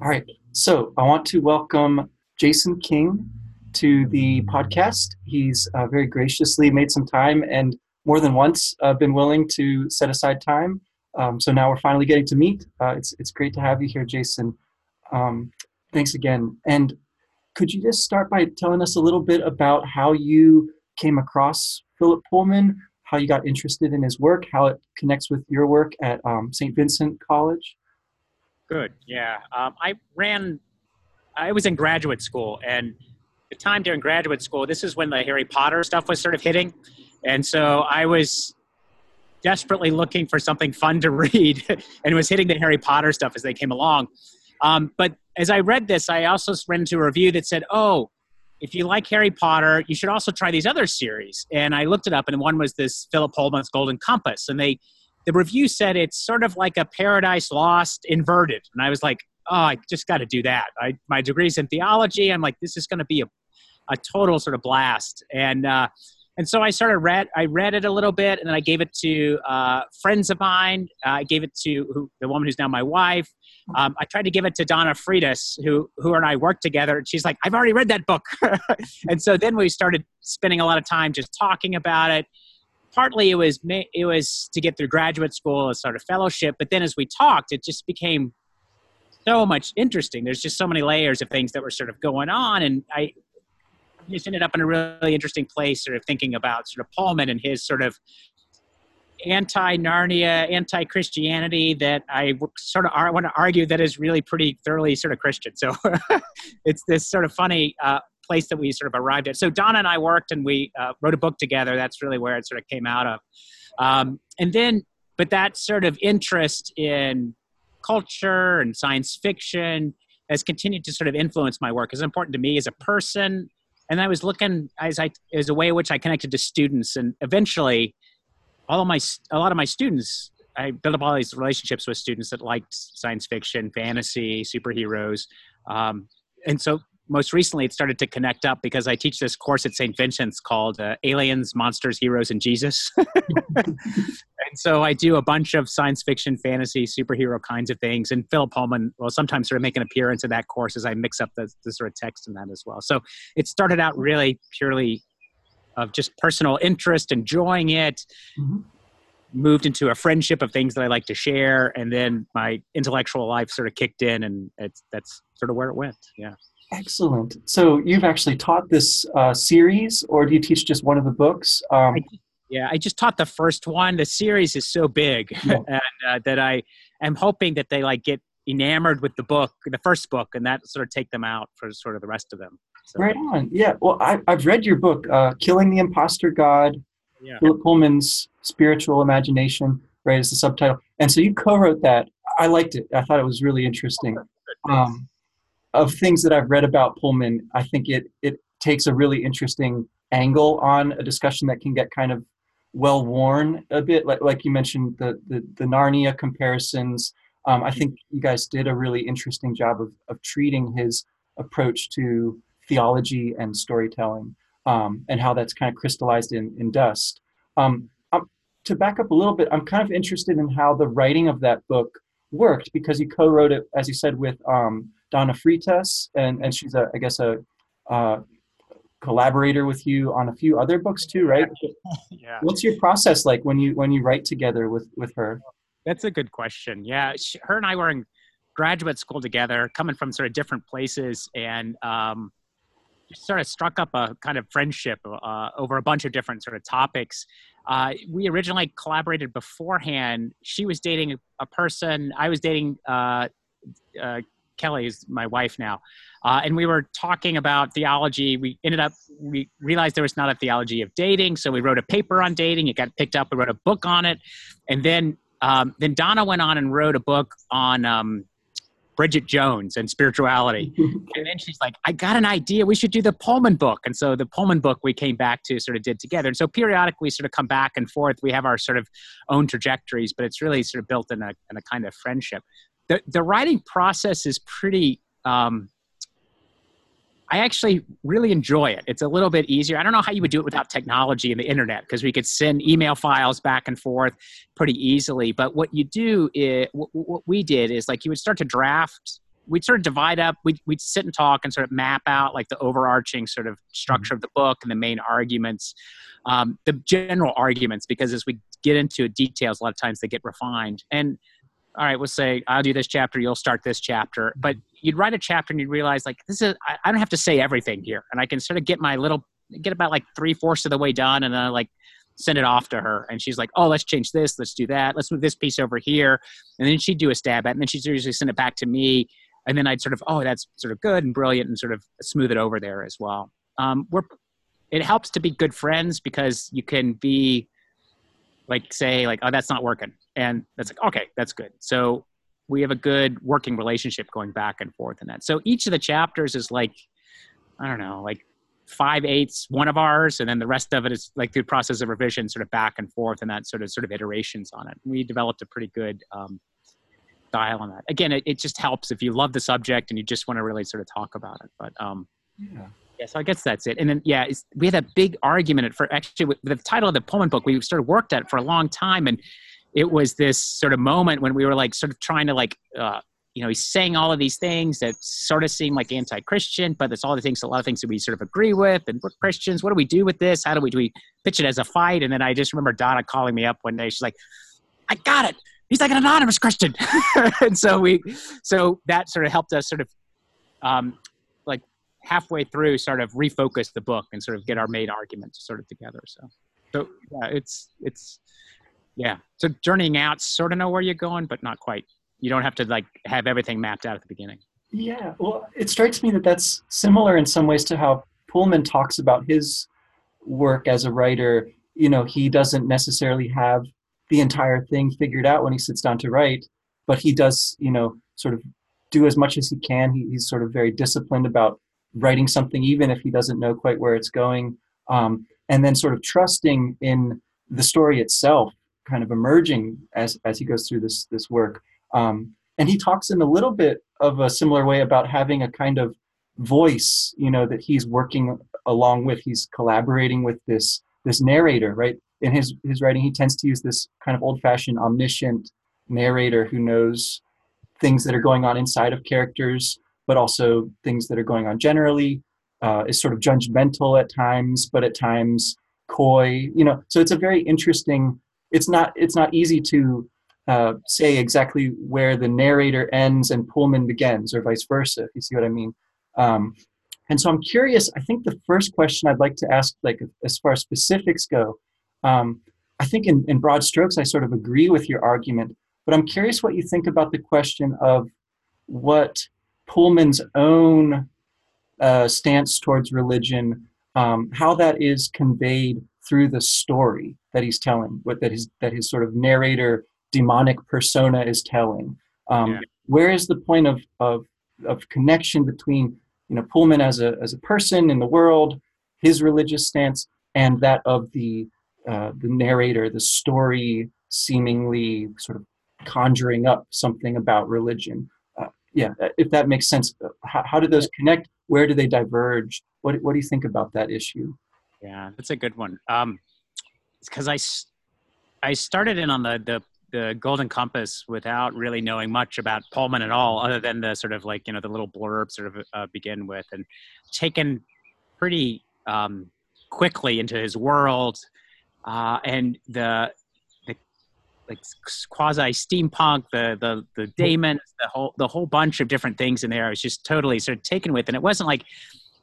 All right. So I want to welcome Jason King to the podcast. He's uh, very graciously made some time and more than once uh, been willing to set aside time. Um, so now we're finally getting to meet. Uh, it's, it's great to have you here, Jason. Um, thanks again. And could you just start by telling us a little bit about how you came across Philip Pullman, how you got interested in his work, how it connects with your work at um, St. Vincent College? Good. Yeah. Um, I ran, I was in graduate school, and the time during graduate school, this is when the Harry Potter stuff was sort of hitting. And so I was desperately looking for something fun to read and it was hitting the Harry Potter stuff as they came along. Um, but as I read this, I also ran into a review that said, oh, if you like Harry Potter, you should also try these other series. And I looked it up, and one was this Philip Pullman's Golden Compass. And they, the review said it's sort of like a Paradise Lost inverted. And I was like, oh, I just got to do that. I, my degree's in theology. I'm like, this is going to be a, a total sort of blast. And uh, and so I started read I read it a little bit, and then I gave it to uh, friends of mine. Uh, I gave it to who, the woman who's now my wife. Um, I tried to give it to Donna Freitas, who who and I worked together, and she's like, "I've already read that book." and so then we started spending a lot of time just talking about it. Partly it was it was to get through graduate school as sort of fellowship, but then as we talked, it just became so much interesting. There's just so many layers of things that were sort of going on, and I just ended up in a really interesting place, sort of thinking about sort of Pullman and his sort of anti-Narnia, anti-Christianity that I sort of want to argue that is really pretty thoroughly sort of Christian. So it's this sort of funny uh, place that we sort of arrived at. So Donna and I worked and we uh, wrote a book together. That's really where it sort of came out of. Um, and then, but that sort of interest in culture and science fiction has continued to sort of influence my work. It's important to me as a person and I was looking as I as a way in which I connected to students, and eventually, all of my a lot of my students, I built up all these relationships with students that liked science fiction, fantasy, superheroes, um, and so most recently it started to connect up because I teach this course at St. Vincent's called uh, Aliens, Monsters, Heroes, and Jesus. and so I do a bunch of science fiction, fantasy, superhero kinds of things. And Philip Pullman will sometimes sort of make an appearance in that course as I mix up the, the sort of text in that as well. So it started out really purely of just personal interest, enjoying it. Mm-hmm. Moved into a friendship of things that I like to share, and then my intellectual life sort of kicked in, and it's that's sort of where it went. Yeah. Excellent. So you've actually taught this uh, series, or do you teach just one of the books? Um, I, yeah, I just taught the first one. The series is so big yeah. and, uh, that I am hoping that they like get enamored with the book, the first book, and that sort of take them out for sort of the rest of them. So, right on. Yeah. Well, I, have read your book, uh, "Killing the Imposter God," yeah. Philip Pullman's spiritual imagination. Right, is the subtitle, and so you co-wrote that. I liked it. I thought it was really interesting. Um, of things that I've read about Pullman, I think it it takes a really interesting angle on a discussion that can get kind of well worn a bit. Like like you mentioned the the, the Narnia comparisons. Um, I think you guys did a really interesting job of of treating his approach to theology and storytelling um, and how that's kind of crystallized in in dust. Um, um, to back up a little bit, I'm kind of interested in how the writing of that book worked because you co-wrote it, as you said, with um, Donna Freitas, and, and she's a, I guess, a uh, collaborator with you on a few other books too, right? yeah. What's your process like when you when you write together with with her? That's a good question. Yeah, she, her and I were in graduate school together, coming from sort of different places, and um, sort of struck up a kind of friendship uh, over a bunch of different sort of topics. Uh, we originally collaborated beforehand. She was dating a person. I was dating uh, uh Kelly is my wife now, uh, and we were talking about theology. We ended up we realized there was not a theology of dating, so we wrote a paper on dating. It got picked up. We wrote a book on it, and then um, then Donna went on and wrote a book on um, Bridget Jones and spirituality. and then she's like, I got an idea. We should do the Pullman book. And so the Pullman book we came back to sort of did together. And so periodically we sort of come back and forth. We have our sort of own trajectories, but it's really sort of built in a, in a kind of friendship the, the writing process is pretty um, I actually really enjoy it. It's a little bit easier. I don't know how you would do it without technology and the internet because we could send email files back and forth pretty easily. But what you do is what we did is like you would start to draft we'd sort of divide up. We'd, we'd sit and talk and sort of map out like the overarching sort of structure of the book and the main arguments, um, the general arguments, because as we get into details, a lot of times they get refined. And all right, we'll say I'll do this chapter, you'll start this chapter. But you'd write a chapter and you'd realize like this is I, I don't have to say everything here, and I can sort of get my little get about like three fourths of the way done, and then I like send it off to her. And she's like oh let's change this let's do that let's move this piece over here. And then she'd do a stab at it and then she'd usually send it back to me. And then i'd sort of oh that's sort of good and brilliant and sort of smooth it over there as well. Um, we're it helps to be good friends because you can be like say like oh that's not working and that's like okay that's good so we have a good working relationship going back and forth in that so each of the chapters is like i don't know like five eighths one of ours and then the rest of it is like through process of revision sort of back and forth and that sort of sort of iterations on it we developed a pretty good um, style on that again it, it just helps if you love the subject and you just want to really sort of talk about it but um yeah yeah, so I guess that's it. And then, yeah, we had a big argument for actually with the title of the Pullman book. We sort of worked at it for a long time, and it was this sort of moment when we were like sort of trying to like uh, you know, he's saying all of these things that sort of seem like anti-Christian, but it's all the things, a lot of things that we sort of agree with. And we're Christians. What do we do with this? How do we do we pitch it as a fight? And then I just remember Donna calling me up one day. She's like, "I got it. He's like an anonymous Christian." and so we, so that sort of helped us sort of, um, like halfway through, sort of refocus the book and sort of get our main arguments sort of together. So, so yeah, it's it's yeah. So journeying out, sort of know where you're going, but not quite. You don't have to like have everything mapped out at the beginning. Yeah. Well it strikes me that that's similar in some ways to how pullman talks about his work as a writer. You know he doesn't necessarily have the entire thing figured out when he sits down to write but he does you know sort of do as much as he can. He, he's sort of very disciplined about writing something even if he doesn't know quite where it's going um, and then sort of trusting in the story itself kind of emerging as as he goes through this this work um, and he talks in a little bit of a similar way about having a kind of voice, you know, that he's working along with. He's collaborating with this this narrator, right? In his his writing, he tends to use this kind of old-fashioned omniscient narrator who knows things that are going on inside of characters, but also things that are going on generally. Uh, is sort of judgmental at times, but at times coy. You know, so it's a very interesting. It's not it's not easy to uh, say exactly where the narrator ends and Pullman begins, or vice versa, if you see what I mean. Um, and so I'm curious. I think the first question I'd like to ask, like as far as specifics go, um, I think in, in broad strokes I sort of agree with your argument, but I'm curious what you think about the question of what Pullman's own uh, stance towards religion, um, how that is conveyed through the story that he's telling, what that his that his sort of narrator demonic persona is telling. Um, yeah. Where is the point of, of, of connection between you know Pullman as a as a person in the world, his religious stance, and that of the uh, the narrator, the story seemingly sort of conjuring up something about religion. Uh, yeah, if that makes sense. How, how do those connect? Where do they diverge? What what do you think about that issue? Yeah, that's a good one. Um, because I I started in on the the the Golden Compass without really knowing much about Pullman at all, other than the sort of like you know the little blurb sort of uh, begin with, and taken pretty um, quickly into his world, uh, and the the like quasi steampunk, the the the daemons, the whole the whole bunch of different things in there. I was just totally sort of taken with, and it wasn't like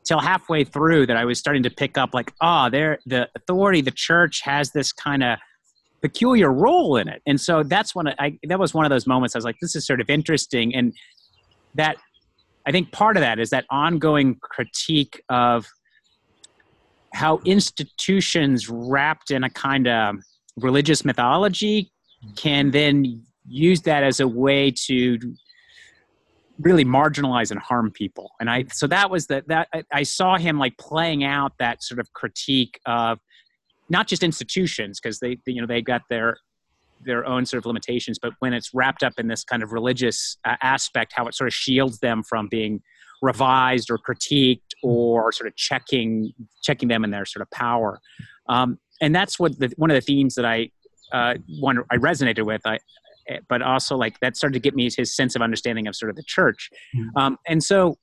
till halfway through that I was starting to pick up like, oh, there the authority, the church has this kind of peculiar role in it. And so that's when I, that was one of those moments I was like, this is sort of interesting. And that, I think part of that is that ongoing critique of how institutions wrapped in a kind of religious mythology can then use that as a way to really marginalize and harm people. And i so that was the that i saw him like playing out that sort of critique of not just institutions because they you know they got their their own sort of limitations but when it's wrapped up in this kind of religious uh, aspect how it sort of shields them from being revised or critiqued or sort of checking checking them in their sort of power. Um, and that's what the, one of the themes that i uh, one i resonated with. I but also like that started to get me his sense of understanding of sort of the church. Mm-hmm. Um, and so,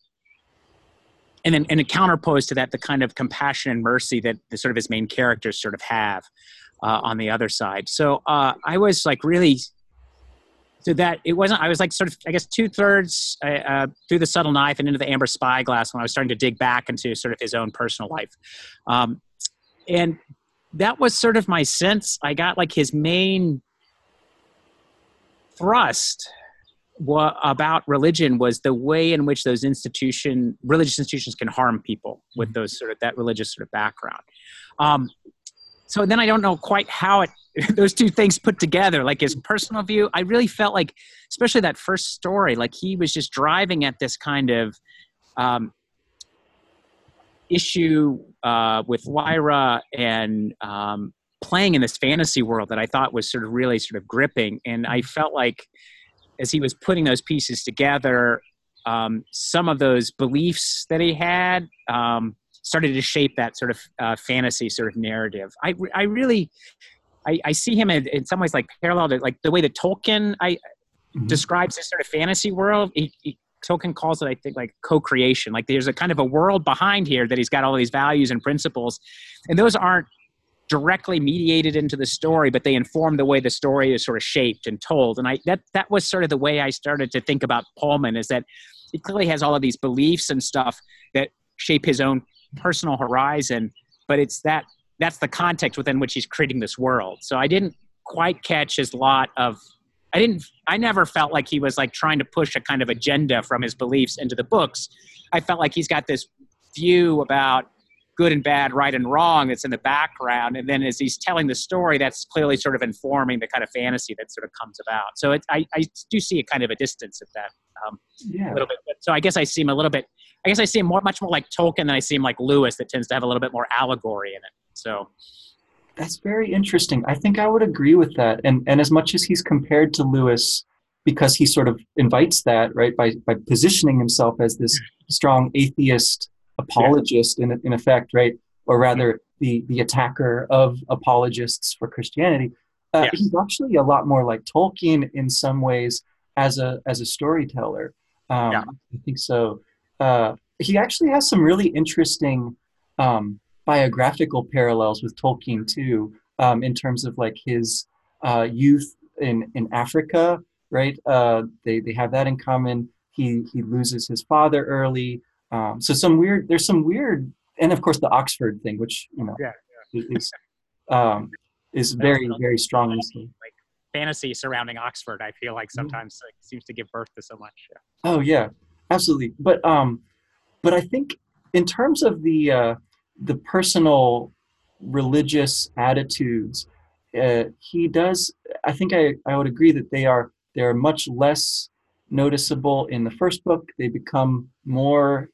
and then and a counterpose to that, the kind of compassion and mercy that the sort of his main characters sort of have uh, on the other side. So uh, I was like really so that it wasn't i was like sort of i guess two-thirds uh, uh, through the subtle knife and into the amber spyglass when i was starting to dig back into sort of his own personal life um, and that was sort of my sense i got like his main thrust what, about religion was the way in which those institution religious institutions can harm people with mm-hmm. those sort of that religious sort of background um, so then i don't know quite how it those two things put together like his personal view i really felt like especially that first story like he was just driving at this kind of um, issue uh, with lyra and um, playing in this fantasy world that i thought was sort of really sort of gripping and i felt like as he was putting those pieces together um, some of those beliefs that he had um, started to shape that sort of uh, fantasy sort of narrative. I, I really I, I see him in, in, some ways like parallel to like the way that Tolkien I mm-hmm. describes this sort of fantasy world. He, he, Tolkien calls it, I think, like co-creation. Like there's a kind of a world behind here that he's got all these values and principles, and those aren't directly mediated into the story, but they inform the way the story is sort of shaped and told. And I that that was sort of the way I started to think about Pullman is that he clearly has all of these beliefs and stuff that shape his own personal horizon, but it's that that's the context within which he's creating this world. So I didn't quite catch his lot of I didn't I never felt like he was like trying to push a kind of agenda from his beliefs into the books. I felt like he's got this view about good and bad, right and wrong that's in the background. And then as he's telling the story, that's clearly sort of informing the kind of fantasy that sort of comes about. So it, I, I do see a kind of a distance at that um, yeah. a little bit. But, so I guess I see him a little bit, I guess I see him more, much more like Tolkien than I see him like Lewis that tends to have a little bit more allegory in it. So that's very interesting. I think I would agree with that. And and as much as he's compared to Lewis, because he sort of invites that right by by positioning himself as this strong atheist apologist in in effect, right, or rather the the attacker of apologists for Christianity. Uh, yeah. He's actually a lot more like Tolkien in some ways as a as a storyteller. Um, yeah. I think so. Uh, he actually has some really interesting um, biographical parallels with Tolkien too, um, in terms of like his uh, youth in in Africa, right? Uh, they they have that in common. He he loses his father early. Um, so some weird. There's some weird, and of course the Oxford thing, which you know yeah, yeah. is um, is very very strong. Like fantasy surrounding Oxford, I feel like mm-hmm. sometimes mm-hmm. like, seems to give birth to so much. Yeah. Oh yeah, absolutely. But um, but I think in terms of the uh, the personal religious attitudes, uh, he does. I think I, I would agree that they are they are much less noticeable in the first book. They become more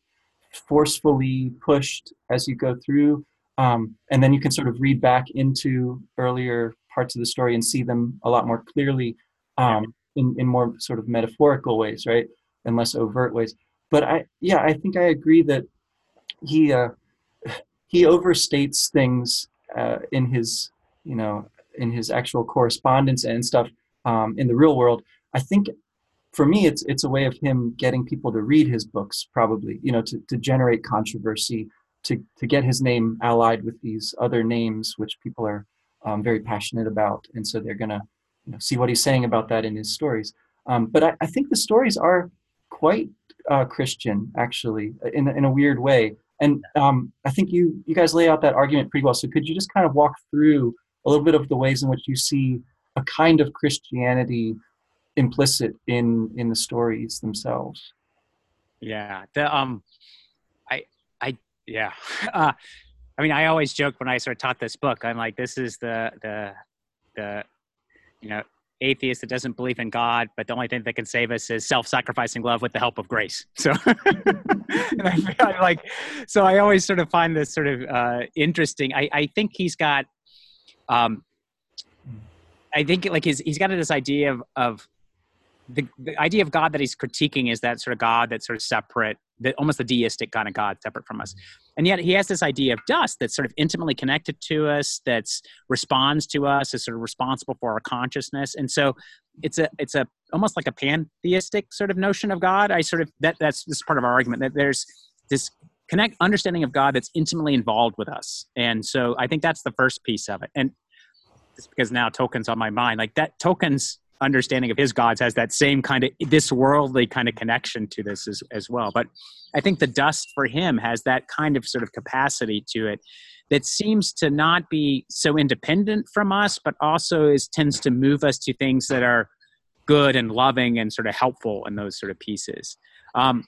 forcefully pushed as you go through, um, and then you can sort of read back into earlier parts of the story and see them a lot more clearly um, in in more sort of metaphorical ways, right, and less overt ways. But I yeah, I think I agree that he. Uh, he overstates things uh, in his you know in his actual correspondence and stuff um, in the real world i think for me it's it's a way of him getting people to read his books probably you know to, to generate controversy to to get his name allied with these other names which people are um, very passionate about. And so they're gonna you know, see what he's saying about that in his stories. Um, but I, I, think the stories are quite uh, christian actually in, in a weird way. And um, I think you you guys lay out that argument pretty well. So could you just kind of walk through a little bit of the ways in which you see a kind of Christianity implicit in in the stories themselves? Yeah. The um, I I yeah. Uh, I mean, I always joke when I sort of taught this book. I'm like, this is the the the you know atheist that doesn't believe in God, but the only thing that can save us is self-sacrificing love with the help of grace. So, I, I, like, so I always sort of find this sort of uh, interesting. I, I think he's got, um, I think like his, he's got this idea of, of the, the idea of God that he's critiquing is that sort of God that's sort of separate the, almost the deistic kind of God separate from us. And yet he has this idea of dust that's sort of intimately connected to us, that's responds to us, is sort of responsible for our consciousness. And so it's a it's a almost like a pantheistic sort of notion of God. I sort of that that's this part of our argument that there's this connect understanding of God that's intimately involved with us. And so I think that's the first piece of it. And just because now Tolkien's on my mind, like that Tolkien's understanding of his gods has that same kind of this worldly kind of connection to this as, as well. But i think the dust for him has that kind of sort of capacity to it that seems to not be so independent from us but also is tends to move us to things that are good and loving and sort of helpful in those sort of pieces. Um,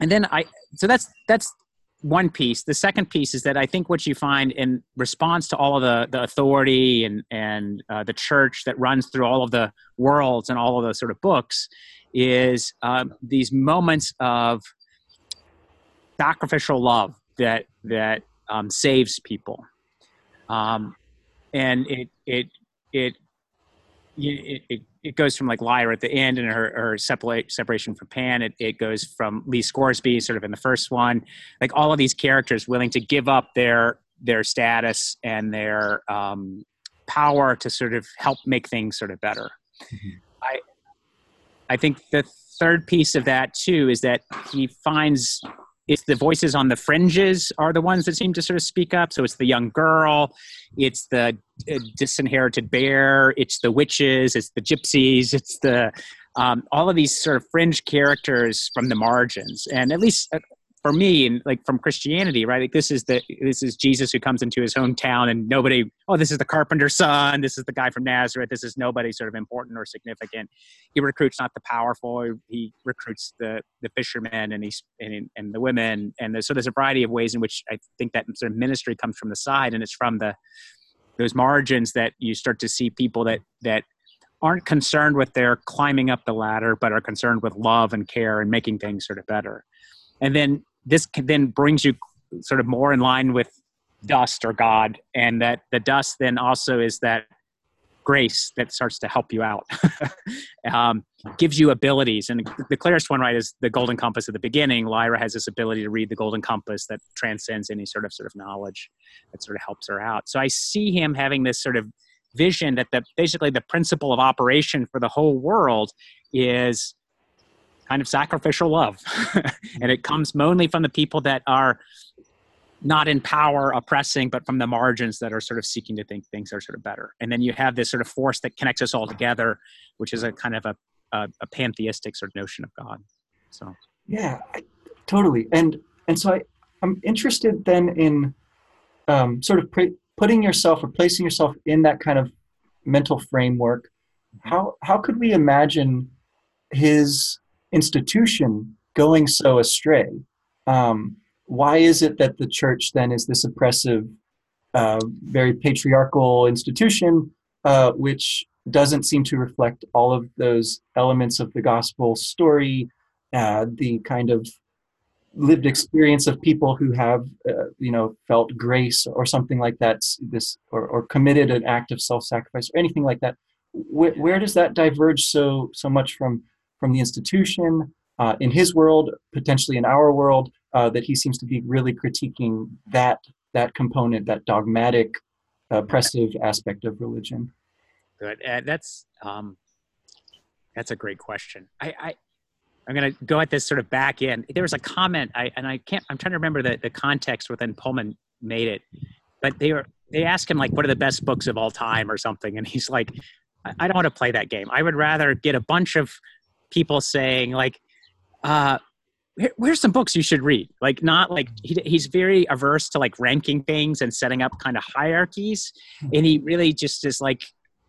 and then i so that's that's one piece. The second piece is that I think what you find in response to all of the, the authority and, and uh, the church that runs through all of the worlds and all of those sort of books is um, these moments of sacrificial love that that um, saves people, um, and it it it it, it, it goes from like Lyra at the end and her, her separate, separation from Pan. It, it goes from Lee Scoresby sort of in the first one, like all of these characters willing to give up their their status and their um, power to sort of help make things sort of better. Mm-hmm. I I think the third piece of that too is that he finds it's the voices on the fringes are the ones that seem to sort of speak up. So it's the young girl, it's the uh, disinherited bear, it's the witches, it's the gypsies, it's the um, all of these sort of fringe characters from the margins. And at least uh, for me and like from christianity right? Like this is the this is jesus who comes into his hometown and nobody oh this is the carpenter's son. This is the guy from nazareth. This is nobody sort of important or significant. He recruits not the powerful. He recruits the the fishermen and he's and, and the women. And so there's a variety of ways in which i think that sort of ministry comes from the side and it's from the those margins that you start to see people that that aren't concerned with their climbing up the ladder but are concerned with love and care and making things sort of better. And then this can, then brings you sort of more in line with dust or God, and that the dust then also is that grace that starts to help you out, um, gives you abilities. And the clearest one, right, is the golden compass at the beginning. Lyra has this ability to read the golden compass that transcends any sort of sort of knowledge that sort of helps her out. So I see him having this sort of vision that the basically the principle of operation for the whole world is kind of sacrificial love. and it comes mainly from the people that are not in power oppressing, but from the margins that are sort of seeking to think things are sort of better. And then you have this sort of force that connects us all together, which is a kind of a, a, a pantheistic sort of notion of God. So yeah, totally. And and so I I'm interested then in um, sort of pre- putting yourself or placing yourself in that kind of mental framework. How how could we imagine his institution going so astray? Um, why is it that the church then is this oppressive, uh, very patriarchal institution, uh, which doesn't seem to reflect all of those elements of the gospel story, uh, the kind of lived experience of people who have, uh, you know, felt grace or something like that, this or, or committed an act of self-sacrifice or anything like that. Where, where does that diverge so so much from from the institution uh, in his world, potentially in our world, uh, that he seems to be really critiquing that that component, that dogmatic, oppressive aspect of religion. Good. Uh, that's um, that's a great question. I, I I'm going to go at this sort of back end. There was a comment, I, and I can't. I'm trying to remember the, the context within Pullman made it, but they were they asked him like, "What are the best books of all time?" or something, and he's like, "I, I don't want to play that game. I would rather get a bunch of people saying like uh where's some books you should read. Like not like he, he's very averse to like ranking things and setting up kind of hierarchies. Hmm. and he really just is like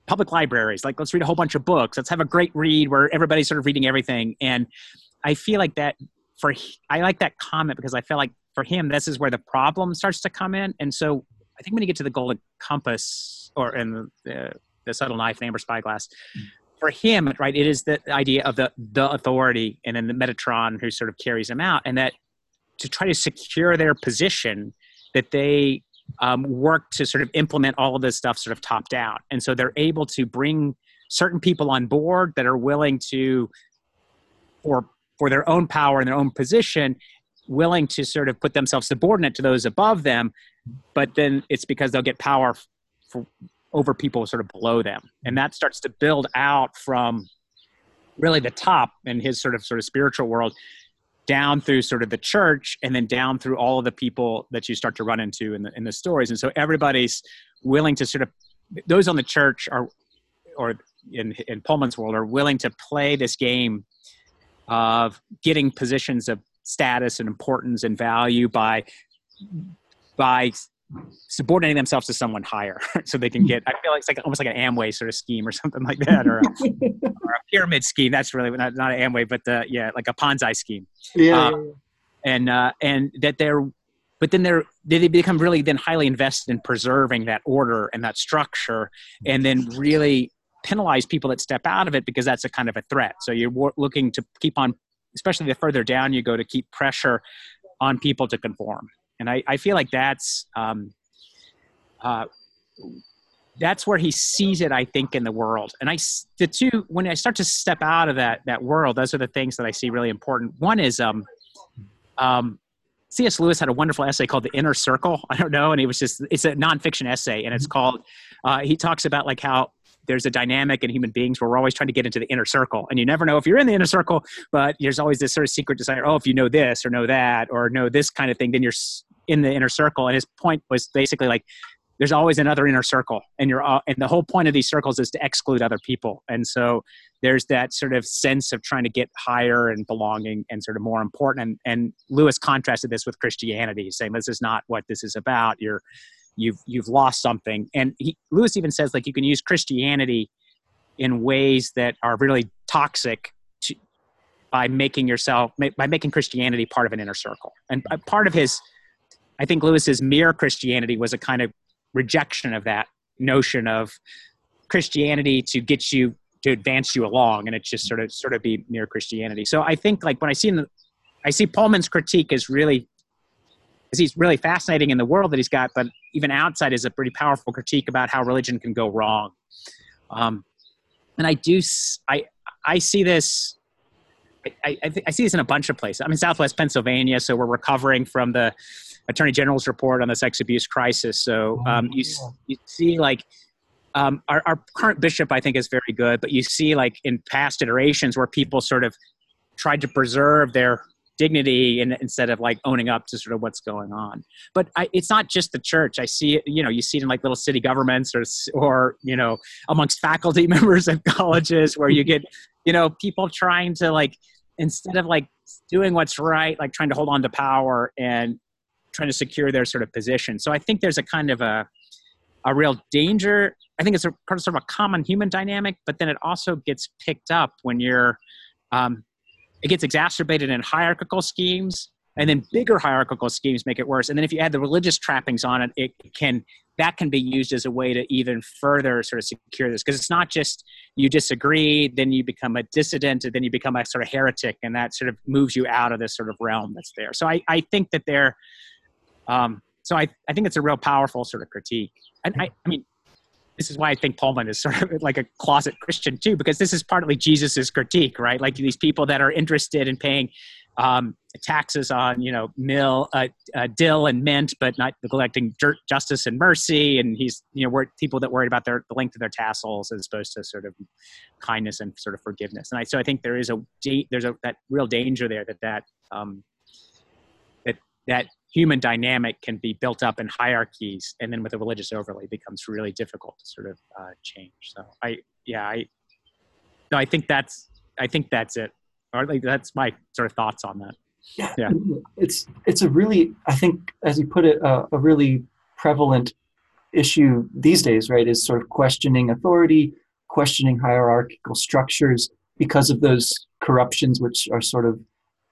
public libraries like let's read a whole bunch of books. Let's have a great read where everybody's sort of reading everything. And i feel like that for i like that comment because i feel like for him this is where the problem starts to come in. And so i think when you get to the golden compass or in the, the subtle knife and amber spyglass mm for him, right, it is the idea of the the authority and then the Metatron who sort of carries him out, and that to try to secure their position, that they um, work to sort of implement all of this stuff sort of top down, and so they're able to bring certain people on board that are willing to, for for their own power and their own position, willing to sort of put themselves subordinate to those above them, but then it's because they'll get power for, over people sort of below them, and that starts to build out from really the top in his sort of sort of spiritual world down through sort of the church and then down through all of the people that you start to run into in the in the stories. And so everybody's willing to sort of those on the church are or in in Pullman's world are willing to play this game of getting positions of status and importance and value by by subordinating themselves to someone higher so they can get i feel like it's like almost like an amway sort of scheme or something like that or a, or a pyramid scheme. That's really not, not an amway but the yeah like a ponzi scheme. Yeah, uh, yeah, yeah. and uh and that they're but then they're they become really then highly invested in preserving that order and that structure and then really penalize people that step out of it because that's a kind of a threat. So you're looking to keep on especially the further down you go to keep pressure on people to conform and I, I feel like that's um, uh, that's where he sees it. I think in the world, and I the two when I start to step out of that that world, those are the things that I see really important. One is um, um, C.S. Lewis had a wonderful essay called "The Inner Circle." I don't know, and it was just it's a nonfiction essay, and it's called. Uh, he talks about like how there's a dynamic in human beings where we're always trying to get into the inner circle and you never know if you're in the inner circle but there's always this sort of secret desire oh if you know this or know that or know this kind of thing then you're in the inner circle and his point was basically like there's always another inner circle and you're all, and the whole point of these circles is to exclude other people and so there's that sort of sense of trying to get higher and belonging and sort of more important and, and lewis contrasted this with christianity saying this is not what this is about. You're you've you've lost something. And he, lewis even says like you can use christianity in ways that are really toxic to, by making yourself by making christianity part of an inner circle and uh, part of his I think Lewis's mere Christianity was a kind of rejection of that notion of Christianity to get you to advance you along, and it just sort of sort of be mere Christianity. So I think like when I see I see Pullman's critique is really is he's really fascinating in the world that he's got, but even outside is a pretty powerful critique about how religion can go wrong. Um, and I do I I see this. I, I, I see this in a bunch of places. I'm in Southwest Pennsylvania, so we're recovering from the attorney general's report on the sex abuse crisis. So oh, um, you you see like um, our, our current bishop I think is very good, but you see like in past iterations where people sort of tried to preserve their dignity and instead of like owning up to sort of what's going on. But I, it's not just the church. I see it, you know, you see it in like little city governments or, or, you know, amongst faculty members at colleges where you get, you know, people trying to like, instead of like doing what's right, like trying to hold on to power and trying to secure their sort of position. So I think there's a kind of a a real danger. I think it's a sort of a common human dynamic, but then it also gets picked up when you're. Um, it gets exacerbated in hierarchical schemes, and then bigger hierarchical schemes make it worse. And then if you add the religious trappings on it, it can that can be used as a way to even further sort of secure this because it's not just you disagree then you become a dissident and then you become a sort of heretic and that sort of moves you out of this sort of realm that's there so i, I think that there um, so I, I think it's a real powerful sort of critique. And I, I mean, this is why I think Pullman is sort of like a closet Christian too, because this is partly Jesus's critique, right? Like these people that are interested in paying um, taxes on, you know, mill, uh, uh, dill and mint, but not neglecting justice and mercy. And he's, you know, people that worried about their the length of their tassels as opposed to sort of kindness and sort of forgiveness. And I, so I think there is a there's a that real danger there that that um, that that human dynamic can be built up in hierarchies and then with a religious overlay becomes really difficult to sort of uh, change. So i yeah i no i think that's i think that's it. Or like that's my sort of thoughts on that. Yeah, yeah. it's it's a really i think as you put it uh, a really prevalent issue these days right is sort of questioning authority questioning hierarchical structures because of those corruptions which are sort of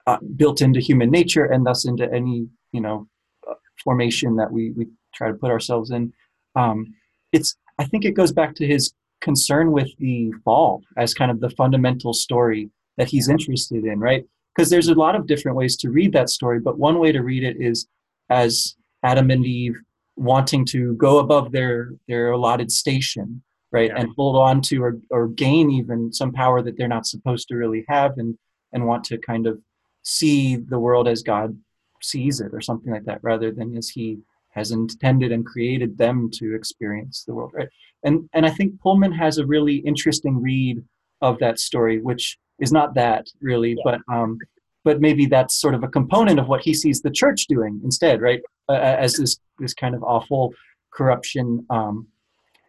uh, built into human nature and thus into any you know uh, formation that we we try to put ourselves in. Um, it's I think it goes back to his concern with the fall as kind of the fundamental story that he's interested in, right? Because there's a lot of different ways to read that story, but one way to read it is as Adam and Eve wanting to go above their their allotted station, right, yeah. and hold on to or or gain even some power that they're not supposed to really have, and and want to kind of see the world as God sees it or something like that rather than as he has intended and created them to experience the world right and and i think pullman has a really interesting read of that story which is not that really yeah. but um but maybe that's sort of a component of what he sees the church doing instead right uh, as this this kind of awful corruption um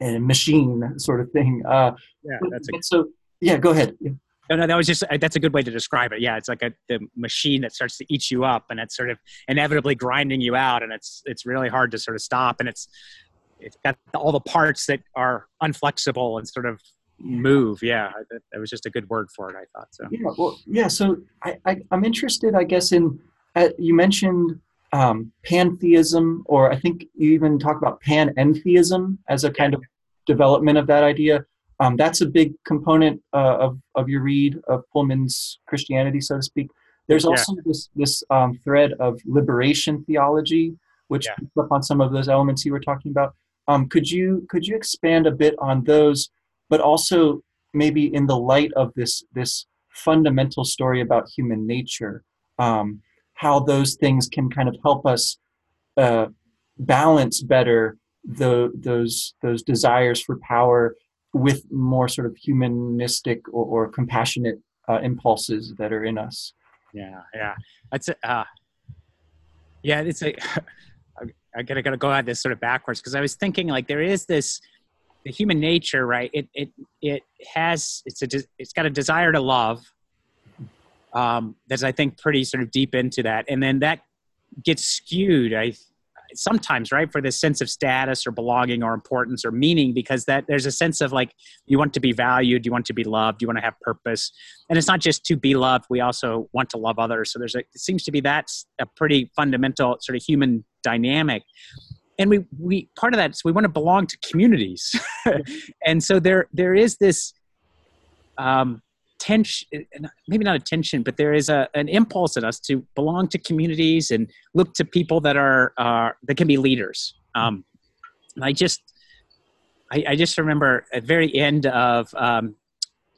and machine sort of thing uh yeah that's a- so yeah go ahead yeah. No, no, that was just that's a good way to describe it. Yeah, it's like a the machine that starts to eat you up, and it's sort of inevitably grinding you out, and it's it's really hard to sort of stop, and it's it's got all the parts that are unflexible and sort of move. Yeah, that, was just a good word for it. I thought so. Yeah, well, yeah. So I, I am interested, I guess, in uh, you mentioned um, pantheism, or I think you even talk about panentheism as a kind of development of that idea um, that's a big component uh, of, of your read of Pullman's Christianity, so to speak. There's also yeah. this, this um, thread of liberation theology, which yeah. picks up on some of those elements you were talking about. Um, could you could you expand a bit on those, but also maybe in the light of this this fundamental story about human nature, um, how those things can kind of help us uh, balance better the those those desires for power with more sort of humanistic or, or compassionate uh, impulses that are in us. Yeah, yeah, that's uh, yeah. It's a. I gotta gotta go at this sort of backwards because I was thinking like there is this the human nature, right? It it it has it's a it's got a desire to love. Um, that's I think pretty sort of deep into that, and then that gets skewed. I sometimes right for this sense of status or belonging or importance or meaning because that there's a sense of like you want to be valued you want to be loved you want to have purpose. And it's not just to be loved we also want to love others. So there's a it seems to be that's a pretty fundamental sort of human dynamic. And we we part of that is we want to belong to communities. And so there there is this um tension maybe not a tension but there is a, an impulse in us to belong to communities and look to people that are uh, that can be leaders. Um, i just I, I, just remember at the very end of um,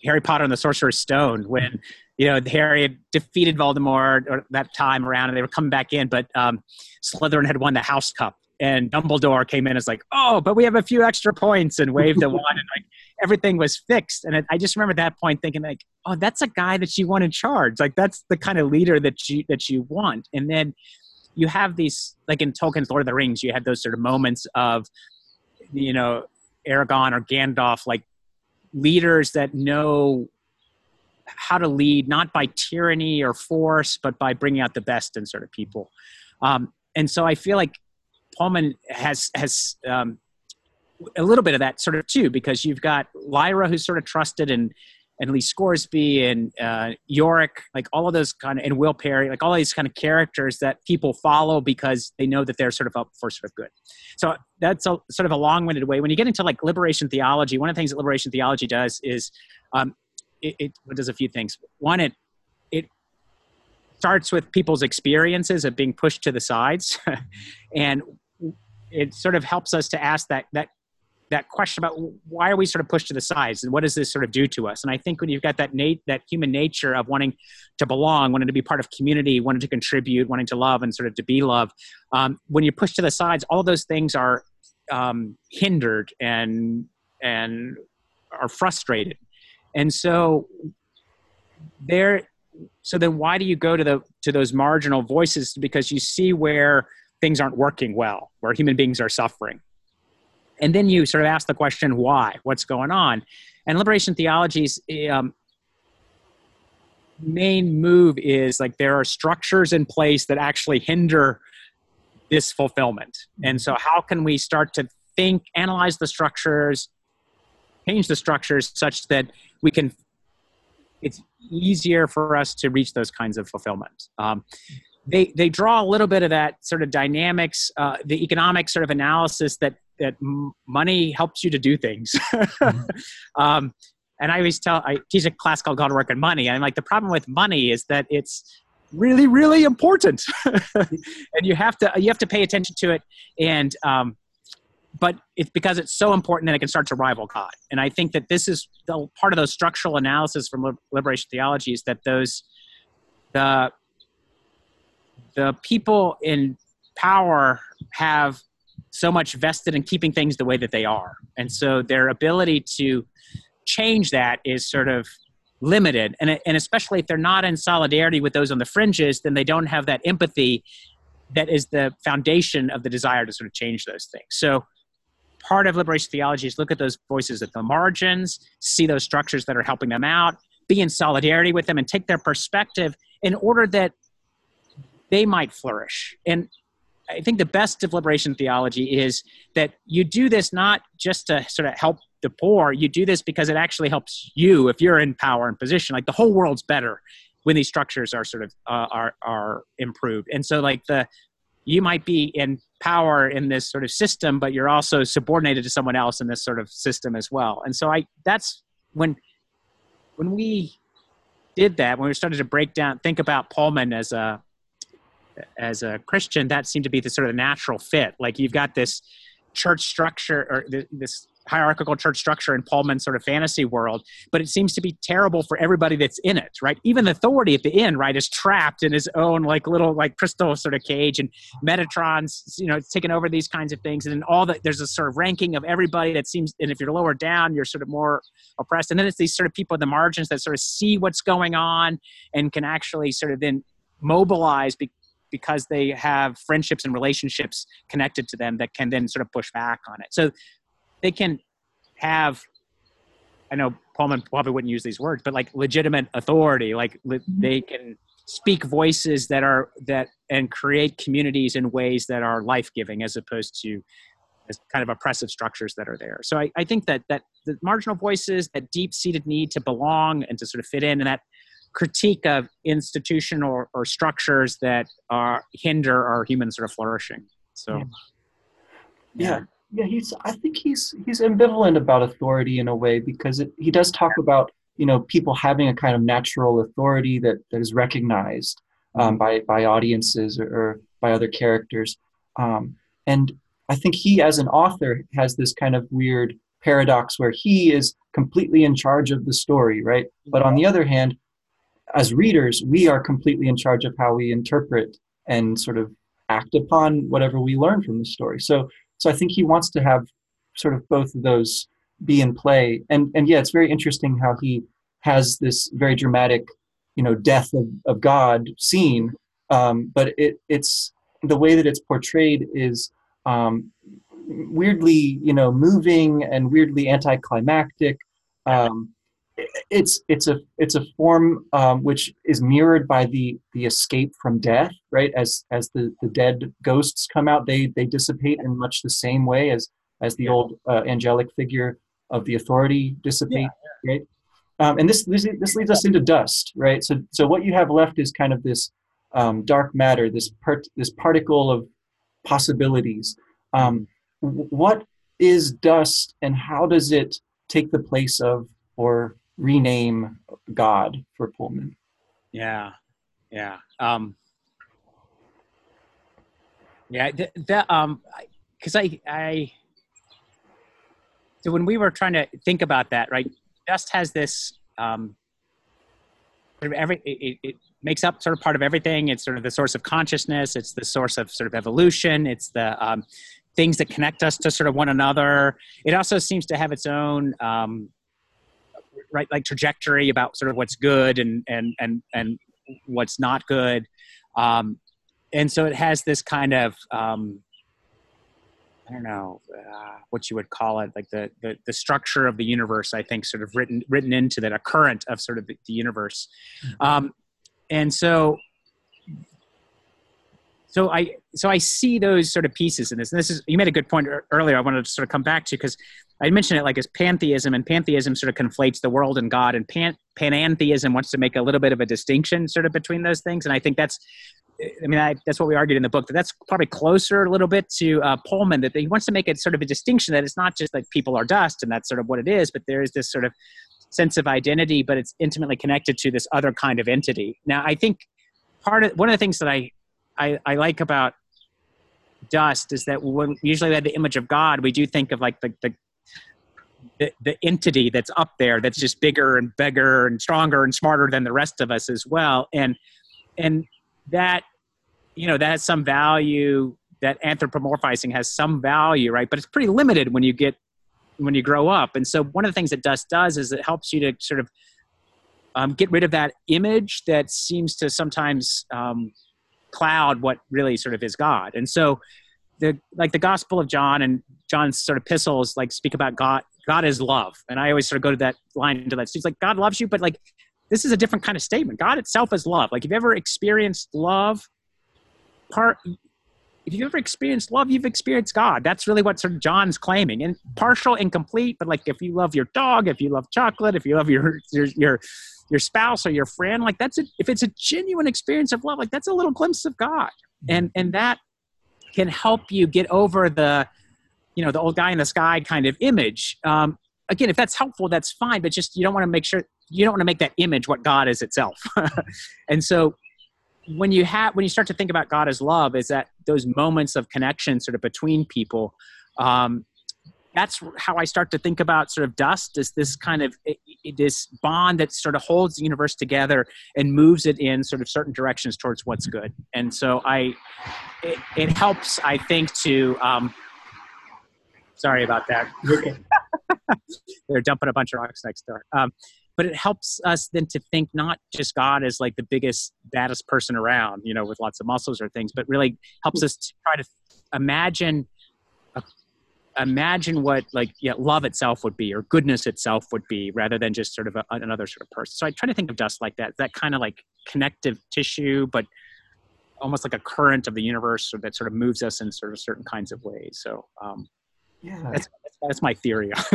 harry potter and the sorcerer's stone when you know harry had defeated voldemort or that time around and they were coming back in but um, slytherin had won the house cup and Dumbledore came in as like, oh, but we have a few extra points and waved a wand and like everything was fixed. And I just remember that point thinking like, oh, that's a guy that you want in charge. Like that's the kind of leader that you that you want. And then you have these like in Tolkien's Lord of the Rings, you had those sort of moments of, you know, Aragorn or Gandalf, like leaders that know how to lead, not by tyranny or force, but by bringing out the best in sort of people. Um, and so I feel like Pullman has has um, a little bit of that sort of too, because you've got Lyra who's sort of trusted and and Lee Scoresby and uh, Iorek, like all of those kind of, and Will Parry, like all these kind of characters that people follow because they know that they're sort of up for sort of good. So that's a sort of a long-winded way. When you get into like liberation theology, one of the things that liberation theology does is um, it, it does a few things. One, it it starts with people's experiences of being pushed to the sides, and it sort of helps us to ask that that that question about why are we sort of pushed to the sides and what does this sort of do to us? And i think when you've got that nat- that human nature of wanting to belong wanting to be part of community wanting to contribute wanting to love and sort of to be loved um, when you're pushed to the sides all those things are um, hindered and and are frustrated. And so there so then why do you go to the to those marginal voices? Because you see where things aren't working well, where human beings are suffering. And then you sort of ask the question, why? What's going on? And liberation theology's um, main move is like there are structures in place that actually hinder this fulfillment. And so, how can we start to think, analyze the structures, change the structures such that we can it's easier for us to reach those kinds of fulfillment. Um, they they draw a little bit of that sort of dynamics, uh, the economic sort of analysis that that money helps you to do things. mm-hmm. um, and I always tell I teach a class called God, Work, and Money, and I'm like the problem with money is that it's really really important, and you have to you have to pay attention to it, and um, but it's because it's so important that it can start to rival God. And I think that this is the part of those structural analysis from liberation theology is that those the the people in power have so much vested in keeping things the way that they are. And so their ability to change that is sort of limited. And, and especially if they're not in solidarity with those on the fringes, then they don't have that empathy that is the foundation of the desire to sort of change those things. So part of liberation theology is look at those voices at the margins, see those structures that are helping them out, be in solidarity with them, and take their perspective in order that they might flourish. And I think the best of liberation theology is that you do this not just to sort of help the poor, you do this because it actually helps you if you're in power and position. Like the whole world's better when these structures are sort of uh, are are improved. And so like the you might be in power in this sort of system, but you're also subordinated to someone else in this sort of system as well. And so I that's when when we did that, when we started to break down, think about Pullman as a as a Christian, that seemed to be the sort of natural fit. Like you've got this church structure or this hierarchical church structure in Pullman's sort of fantasy world, but it seems to be terrible for everybody that's in it, right? Even the authority at the end, right, is trapped in his own like little like crystal sort of cage, and Metatron's you know it's taking over these kinds of things, and then all that there's a sort of ranking of everybody that seems, and if you're lower down, you're sort of more oppressed, and then it's these sort of people at the margins that sort of see what's going on and can actually sort of then mobilize because they have friendships and relationships connected to them that can then sort of push back on it. So they can have, I know Pullman probably wouldn't use these words, but like legitimate authority, like mm-hmm. they can speak voices that are that and create communities in ways that are life-giving as opposed to as kind of oppressive structures that are there. So I, I think that that the marginal voices, that deep-seated need to belong and to sort of fit in, and that critique of institutional or, or structures that are hinder our human sort of flourishing. So, yeah. yeah. yeah, he's. I think he's he's ambivalent about authority in a way because it, he does talk about you know people having a kind of natural authority that that is recognized um, by by audiences or, or by other characters, um, and I think he as an author has this kind of weird paradox where he is completely in charge of the story, right? But on the other hand, as readers, we are completely in charge of how we interpret and sort of act upon whatever we learn from the story. So, so I think he wants to have sort of both of those be in play. And and yeah, it's very interesting how he has this very dramatic, you know, death of, of God scene. Um, but it it's the way that it's portrayed is um, weirdly, you know, moving and weirdly anticlimactic. Um, it's it's a it's a form um, which is mirrored by the the escape from death right? As as the the dead ghosts come out they they dissipate in much the same way as as the old uh, angelic figure of the authority dissipate yeah, right? Um, and this, this this leads us into dust right? So so what you have left is kind of this um, dark matter this part this particle of possibilities. Um, what is dust and how does it take the place of or rename God for Pullman. Yeah, yeah, um, yeah. That um, because I I so when we were trying to think about that, right? Dust has this um, every it, it makes up sort of part of everything. It's sort of the source of consciousness. It's the source of sort of evolution. It's the um, things that connect us to sort of one another. It also seems to have its own um, right like trajectory about sort of what's good and and and and what's not good um, and so it has this kind of um, I don't know uh, what you would call it, like the, the, the structure of the universe. I think sort of written written into that, a current of sort of the, the universe, mm-hmm. um, and so so I so I see those sort of pieces in this. And this is you made a good point earlier. I wanted to sort of come back to because I mentioned it like as pantheism, and pantheism sort of conflates the world and God, and pan, wants to make a little bit of a distinction sort of between those things. And I think that's I mean, I, that's what we argued in the book. That that's probably closer a little bit to uh, Pullman. That he wants to make it sort of a distinction that it's not just like people are dust and that's sort of what it is, but there is this sort of sense of identity, but it's intimately connected to this other kind of entity. Now, I think part of one of the things that I I, I like about dust is that when usually we have the image of God, we do think of like the, the the, the entity that's up there that's just bigger and bigger and stronger and smarter than the rest of us as well. And and that you know that has some value that anthropomorphizing has some value right? But it's pretty limited when you get when you grow up. And so one of the things that dust does is it helps you to sort of um, get rid of that image that seems to sometimes um, cloud what really sort of is god. And so the like the gospel of john and john's sort of epistles like speak about god god is love. And i always sort of go to that line to that. So he's like god loves you but like this is a different kind of statement. God itself is love. Like if you ever experienced love part if you've ever experienced love you've experienced god. That's really what of john's claiming. And partial incomplete but like if you love your dog if you love chocolate if you love your your your, your spouse or your friend like that's a, if it's a genuine experience of love like that's a little glimpse of god. And and that can help you get over the you know the old guy in the sky kind of image. Um, again if that's helpful that's fine but just you don't want to make sure you don't want to make that image what god is itself. And so when you have when you start to think about God as love, is that those moments of connection sort of between people. Um, that's how I start to think about sort of dust as this kind of this bond that sort of holds the universe together and moves it in sort of certain directions towards what's good. And so I, it, it helps I think to. Um, sorry about that. They're dumping a bunch of rocks next door. Um, but it helps us then to think not just God as like the biggest, baddest person around, you know, with lots of muscles or things, but really helps us to try to imagine uh, imagine what like yeah, love itself would be or goodness itself would be rather than just sort of a, another sort of person. So i try to think of dust like that that kind of like connective tissue but almost like a current of the universe that sort of moves us in sort of certain kinds of ways. So um, yeah. that's, that's, that's my theory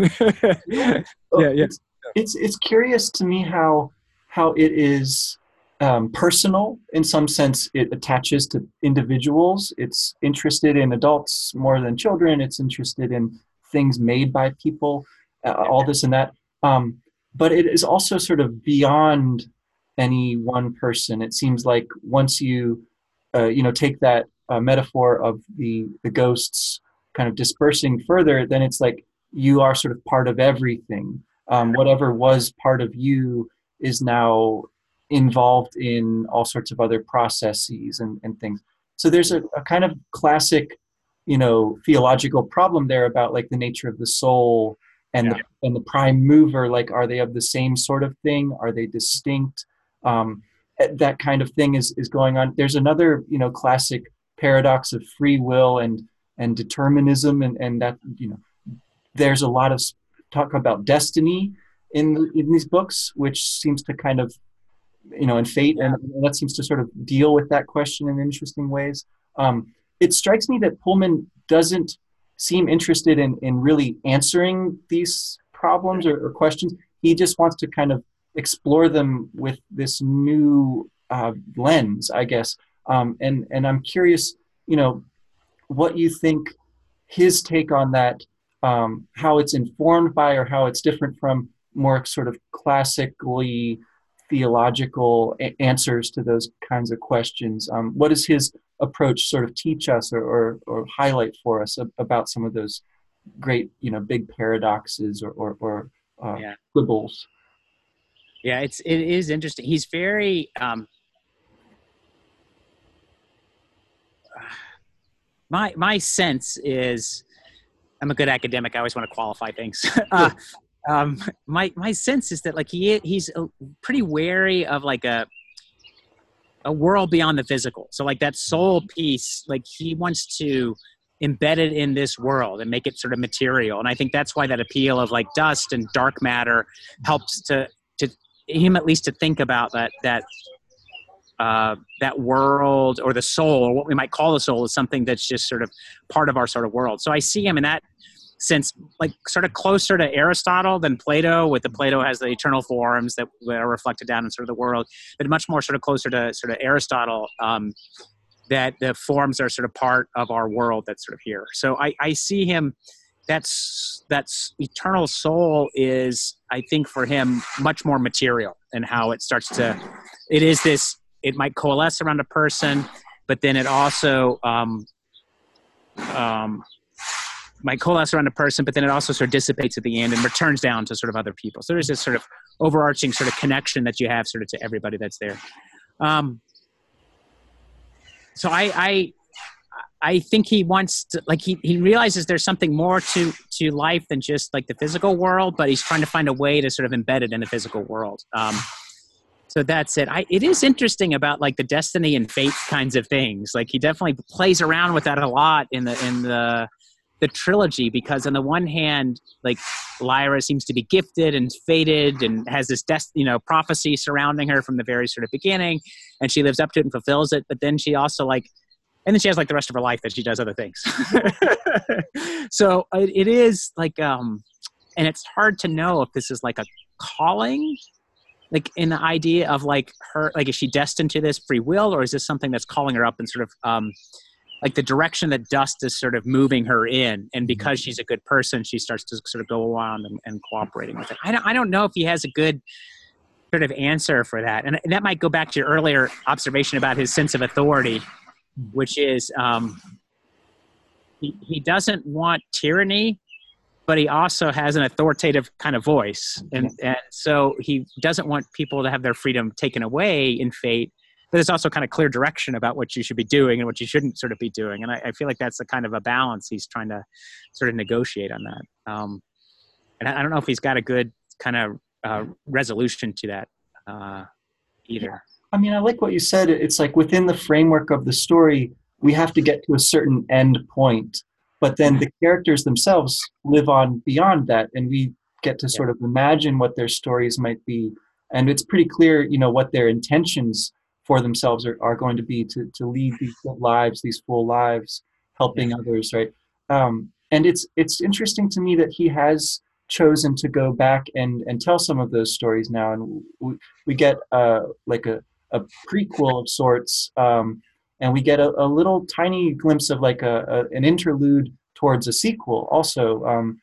yeah. yeah. Yeah it's it's curious to me how how it is um, personal in some sense. It attaches to individuals. It's interested in adults more than children. It's interested in things made by people, uh, all this and that. Um, but it is also sort of beyond any one person. It seems like once you uh, you know take that uh, metaphor of the the ghosts kind of dispersing further, then it's like you are sort of part of everything um, whatever was part of you is now involved in all sorts of other processes and, and things. So there's a, a kind of classic you know theological problem there about like the nature of the soul and yeah. the, and the prime mover like are they of the same sort of thing? Are they distinct? Um, eh, that kind of thing is is going on. There's another you know classic paradox of free will and and determinism and and that you know there's a lot of talk about destiny in in these books, which seems to kind of you know, and fate, and that seems to sort of deal with that question in interesting ways. Um, it strikes me that Pullman doesn't seem interested in in really answering these problems or, or questions. He just wants to kind of explore them with this new uh, lens, I guess. Um, and and I'm curious, you know, what you think his take on that um, how it's informed by or how it's different from more sort of classically theological a- answers to those kinds of questions. Um, what does his approach sort of teach us or, or, or highlight for us about some of those great, you know, big paradoxes or, or, or uh, yeah. quibbles? Yeah, it's it is interesting. He's very um, my my sense is I'm a good academic. I always want to qualify things. uh, um, my my sense is that like he he's pretty wary of like a a world beyond the physical. So like that soul piece, like he wants to embed it in this world and make it sort of material. And I think that's why that appeal of like dust and dark matter helps to to him at least to think about that that uh, that world or the soul or what we might call the soul is something that's just sort of part of our sort of world. So I see him in that sense like sort of closer to Aristotle than Plato, with the Plato has the eternal forms that, are reflected down in sort of the world, but much more sort of closer to sort of Aristotle. Um, that the forms are sort of part of our world that's sort of here. So I, I see him. That's that's eternal soul is I think for him much more material and how it starts to. It is this. It might coalesce around a person, but then it also um, um, might coalesce around a person, but then it also sort of dissipates at the end and returns down to sort of other people. So there's this sort of overarching sort of connection that you have sort of to everybody that's there. Um, so I, I I think he wants to like he, he realizes there's something more to to life than just like the physical world, but he's trying to find a way to sort of embed it in the physical world. Um, so that's it. I, it is interesting about like the destiny and fate kinds of things. Like he definitely plays around with that a lot in the in the the trilogy because on the one hand, like Lyra seems to be gifted and fated and has this des- you know prophecy surrounding her from the very sort of beginning, and she lives up to it and fulfills it. But then she also like and then she has like the rest of her life that she does other things so it, it is like um and it's hard to know if this is like a calling like in the idea of like her like is she destined to this free will or is this something that's calling her up and sort of um like the direction that dust is sort of moving her in and because she's a good person she starts to sort of go around and, and cooperating with it. I don't, I don't know if he has a good sort of answer for that. And that might go back to your earlier observation about his sense of authority which is um, he, he doesn't want tyranny, but he also has an authoritative kind of voice. And, and so he doesn't want people to have their freedom taken away in fate, but there's also kind of clear direction about what you should be doing and what you shouldn't sort of be doing. And I, I feel like that's the kind of a balance he's trying to sort of negotiate on that. Um, and I, I, don't know if he's got a good kind of uh, resolution to that uh, either. I mean, I like what you said. It's like within the framework of the story, we have to get to a certain end point, but then the characters themselves live on beyond that, and we get to sort of imagine what their stories might be. And it's pretty clear, you know, what their intentions for themselves are, are going to be to, to lead these lives, these full lives, helping yeah. others, right? Um, and it's it's interesting to me that he has chosen to go back and and tell some of those stories now, and we, we get uh, like a a prequel of sorts, um, and we get a, a, little tiny glimpse of like a, a, an interlude towards a sequel. Also, um,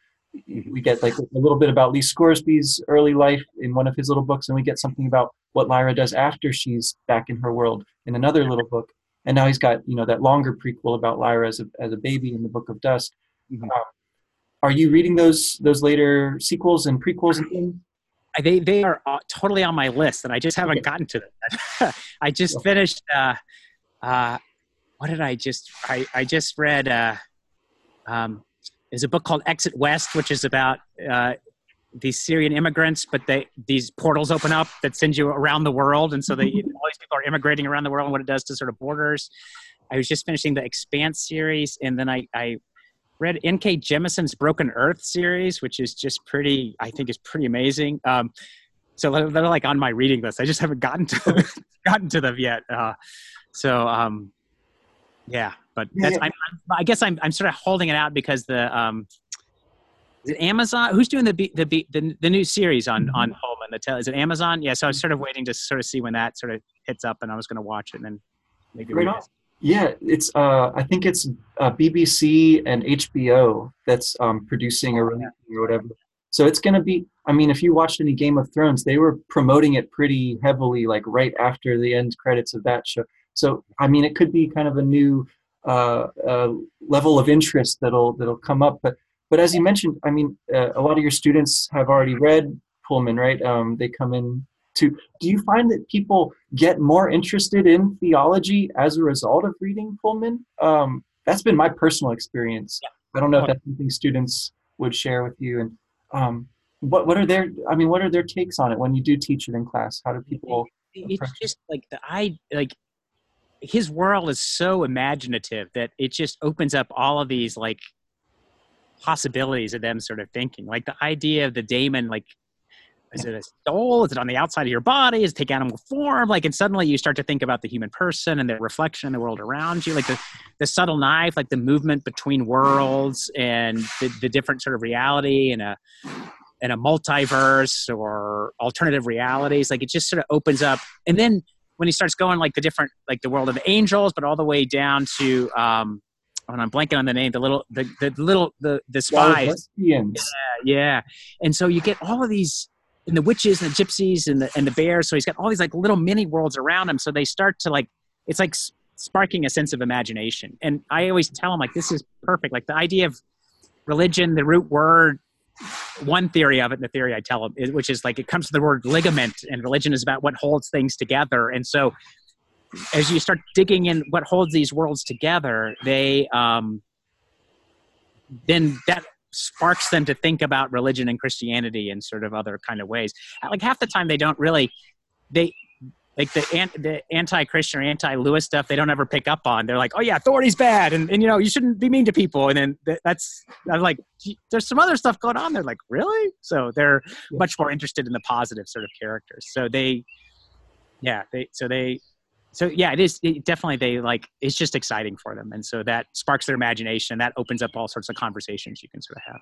we get like a little bit about Lee Scoresby's early life in one of his little books, and we get something about what Lyra does after she's back in her world in another little book. And now he's got you know that longer prequel about Lyra as a as a baby in the Book of Dust. Mm-hmm. Um, are you reading those those later sequels and prequels and things? they they are uh, totally on my list, and I just haven't gotten to them. I just finished. Uh, uh, what did I just? I I just read. Uh, um, there's a book called Exit West, which is about uh, these Syrian immigrants, but they these portals open up that send you around the world, and so they all these people are immigrating around the world, and what it does to sort of borders. I was just finishing the Expanse series, and then I, I read N.K. Jemisin's Broken Earth series, which is just pretty, I think is pretty amazing. Um, so they're like on my reading list. I just haven't gotten to gotten to them yet. Uh, so um, yeah, but that's. I'm, i guess I'm, I'm sort of holding it out because the um, is it Amazon? Who's doing the the the, the new series on on mm-hmm. Pullman? The tell is it Amazon? Yeah. So I was sort of waiting to sort of see when that sort of hits up, and I was going to watch it and then maybe right read it. Yeah, it's. Uh, I think it's uh, BBC and HBO that's um, producing or releasing or whatever. So it's going to be. I mean, if you watched any Game of Thrones, they were promoting it pretty heavily, like right after the end credits of that show. So I mean, it could be kind of a new uh, uh, level of interest that'll that'll come up. But but as you mentioned, I mean, uh, a lot of your students have already read Pullman, right? Um, they come in to do you find that people get more interested in theology as a result of reading pullman um, that's been my personal experience yeah. i don't know if that's something students would share with you and um, what, what are their i mean what are their takes on it when you do teach it in class how do people it's just like the i like his world is so imaginative that it just opens up all of these like possibilities of them sort of thinking like the idea of the daemon like is it a soul? Is it on the outside of your body? Is it take animal form? Like, and suddenly you start to think about the human person and the reflection in the world around you, like the, the subtle knife, like the movement between worlds and the, the different sort of reality and a in a multiverse or alternative realities. Like it just sort of opens up. And then when he starts going like the different, like the world of angels, but all the way down to, um, when I'm blanking on the name, the little, the, the little, the, the spies. Yeah, yeah. And so you get all of these and the witches and the gypsies and the and the bears. So he's got all these like little mini worlds around him. So they start to like it's like sparking a sense of imagination. And I always tell him like this is perfect. Like the idea of religion, the root word. One theory of it, and the theory I tell them, which is like it comes to the word ligament, and religion is about what holds things together. And so as you start digging in what holds these worlds together, they um, then that sparks them to think about religion and Christianity in sort of other kind of ways. Like half the time, they don't really they like the the anti-Christian or anti-Lewis stuff. They don't ever pick up on. They're like, oh yeah, authority's bad, and, and you know you shouldn't be mean to people. And then that's I'm like, there's some other stuff going on. They're like, really? So they're much more interested in the positive sort of characters. So they, yeah, they so they so yeah, it is it definitely they like it's just exciting for them, and so that sparks their imagination. That opens up all sorts of conversations you can sort of have.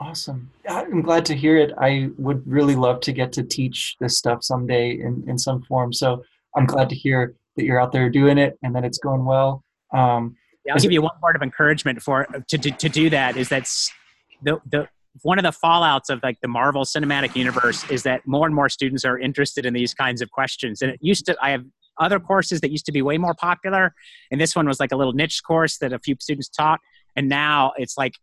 Awesome. I'm glad to hear it. I would really love to get to teach this stuff someday in, in some form. So I'm glad to hear that you're out there doing it and that it's going well. Um, yeah, I'll give you one part of encouragement for to, to, to do that is that the, the one of the fallouts of like the Marvel Cinematic Universe is that more and more students are interested in these kinds of questions. And it used to, I have other courses that used to be way more popular. And this one was like a little niche course that a few students taught. And now it's like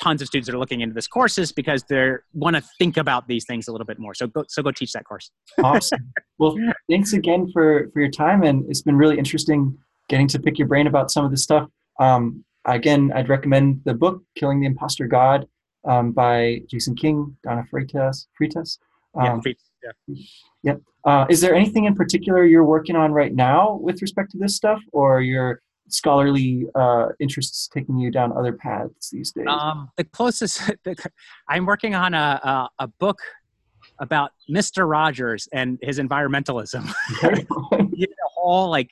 tons of students are looking into this courses because they want to think about these things a little bit more. So go, so go teach that course. awesome. Well, thanks again for, for your time. And it's been really interesting getting to pick your brain about some of this stuff. Um, again, I'd recommend the book, Killing the Imposter God um, by Jason King, Donna Freitas. Freitas. Um, yeah, yeah. Yep. Uh, is there anything in particular you're working on right now with respect to this stuff, or your scholarly uh, interests taking you down other paths these days? Um, the closest, I'm working on a, a, a, book about Mr. Rogers and his environmentalism. he had a whole like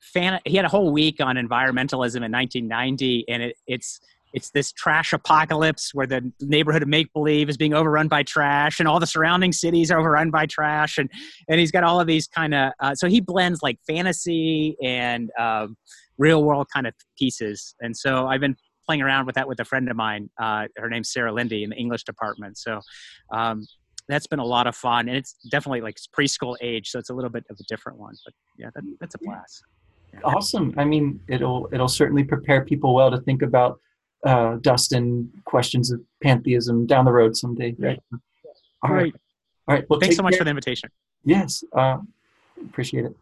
fan. He had a whole week on environmentalism in 1990, and it, it's it's this trash apocalypse where the neighborhood of make believe is being overrun by trash and all the surrounding cities are overrun by trash. And and he's got all of these kind of uh, so he blends like fantasy and um, real world kind of pieces. And so i've been playing around with that with a friend of mine uh, her name's sarah lindy in the english department. So um, that's been a lot of fun. And it's definitely like preschool age so it's a little bit of a different one. But yeah that, that's a blast. Yeah. awesome. I mean it'll it'll certainly prepare people well to think about uh, Dustin questions of pantheism down the road someday. Right. All right. All right. Well, thanks so much care. for the invitation. Yes. Uh, appreciate it.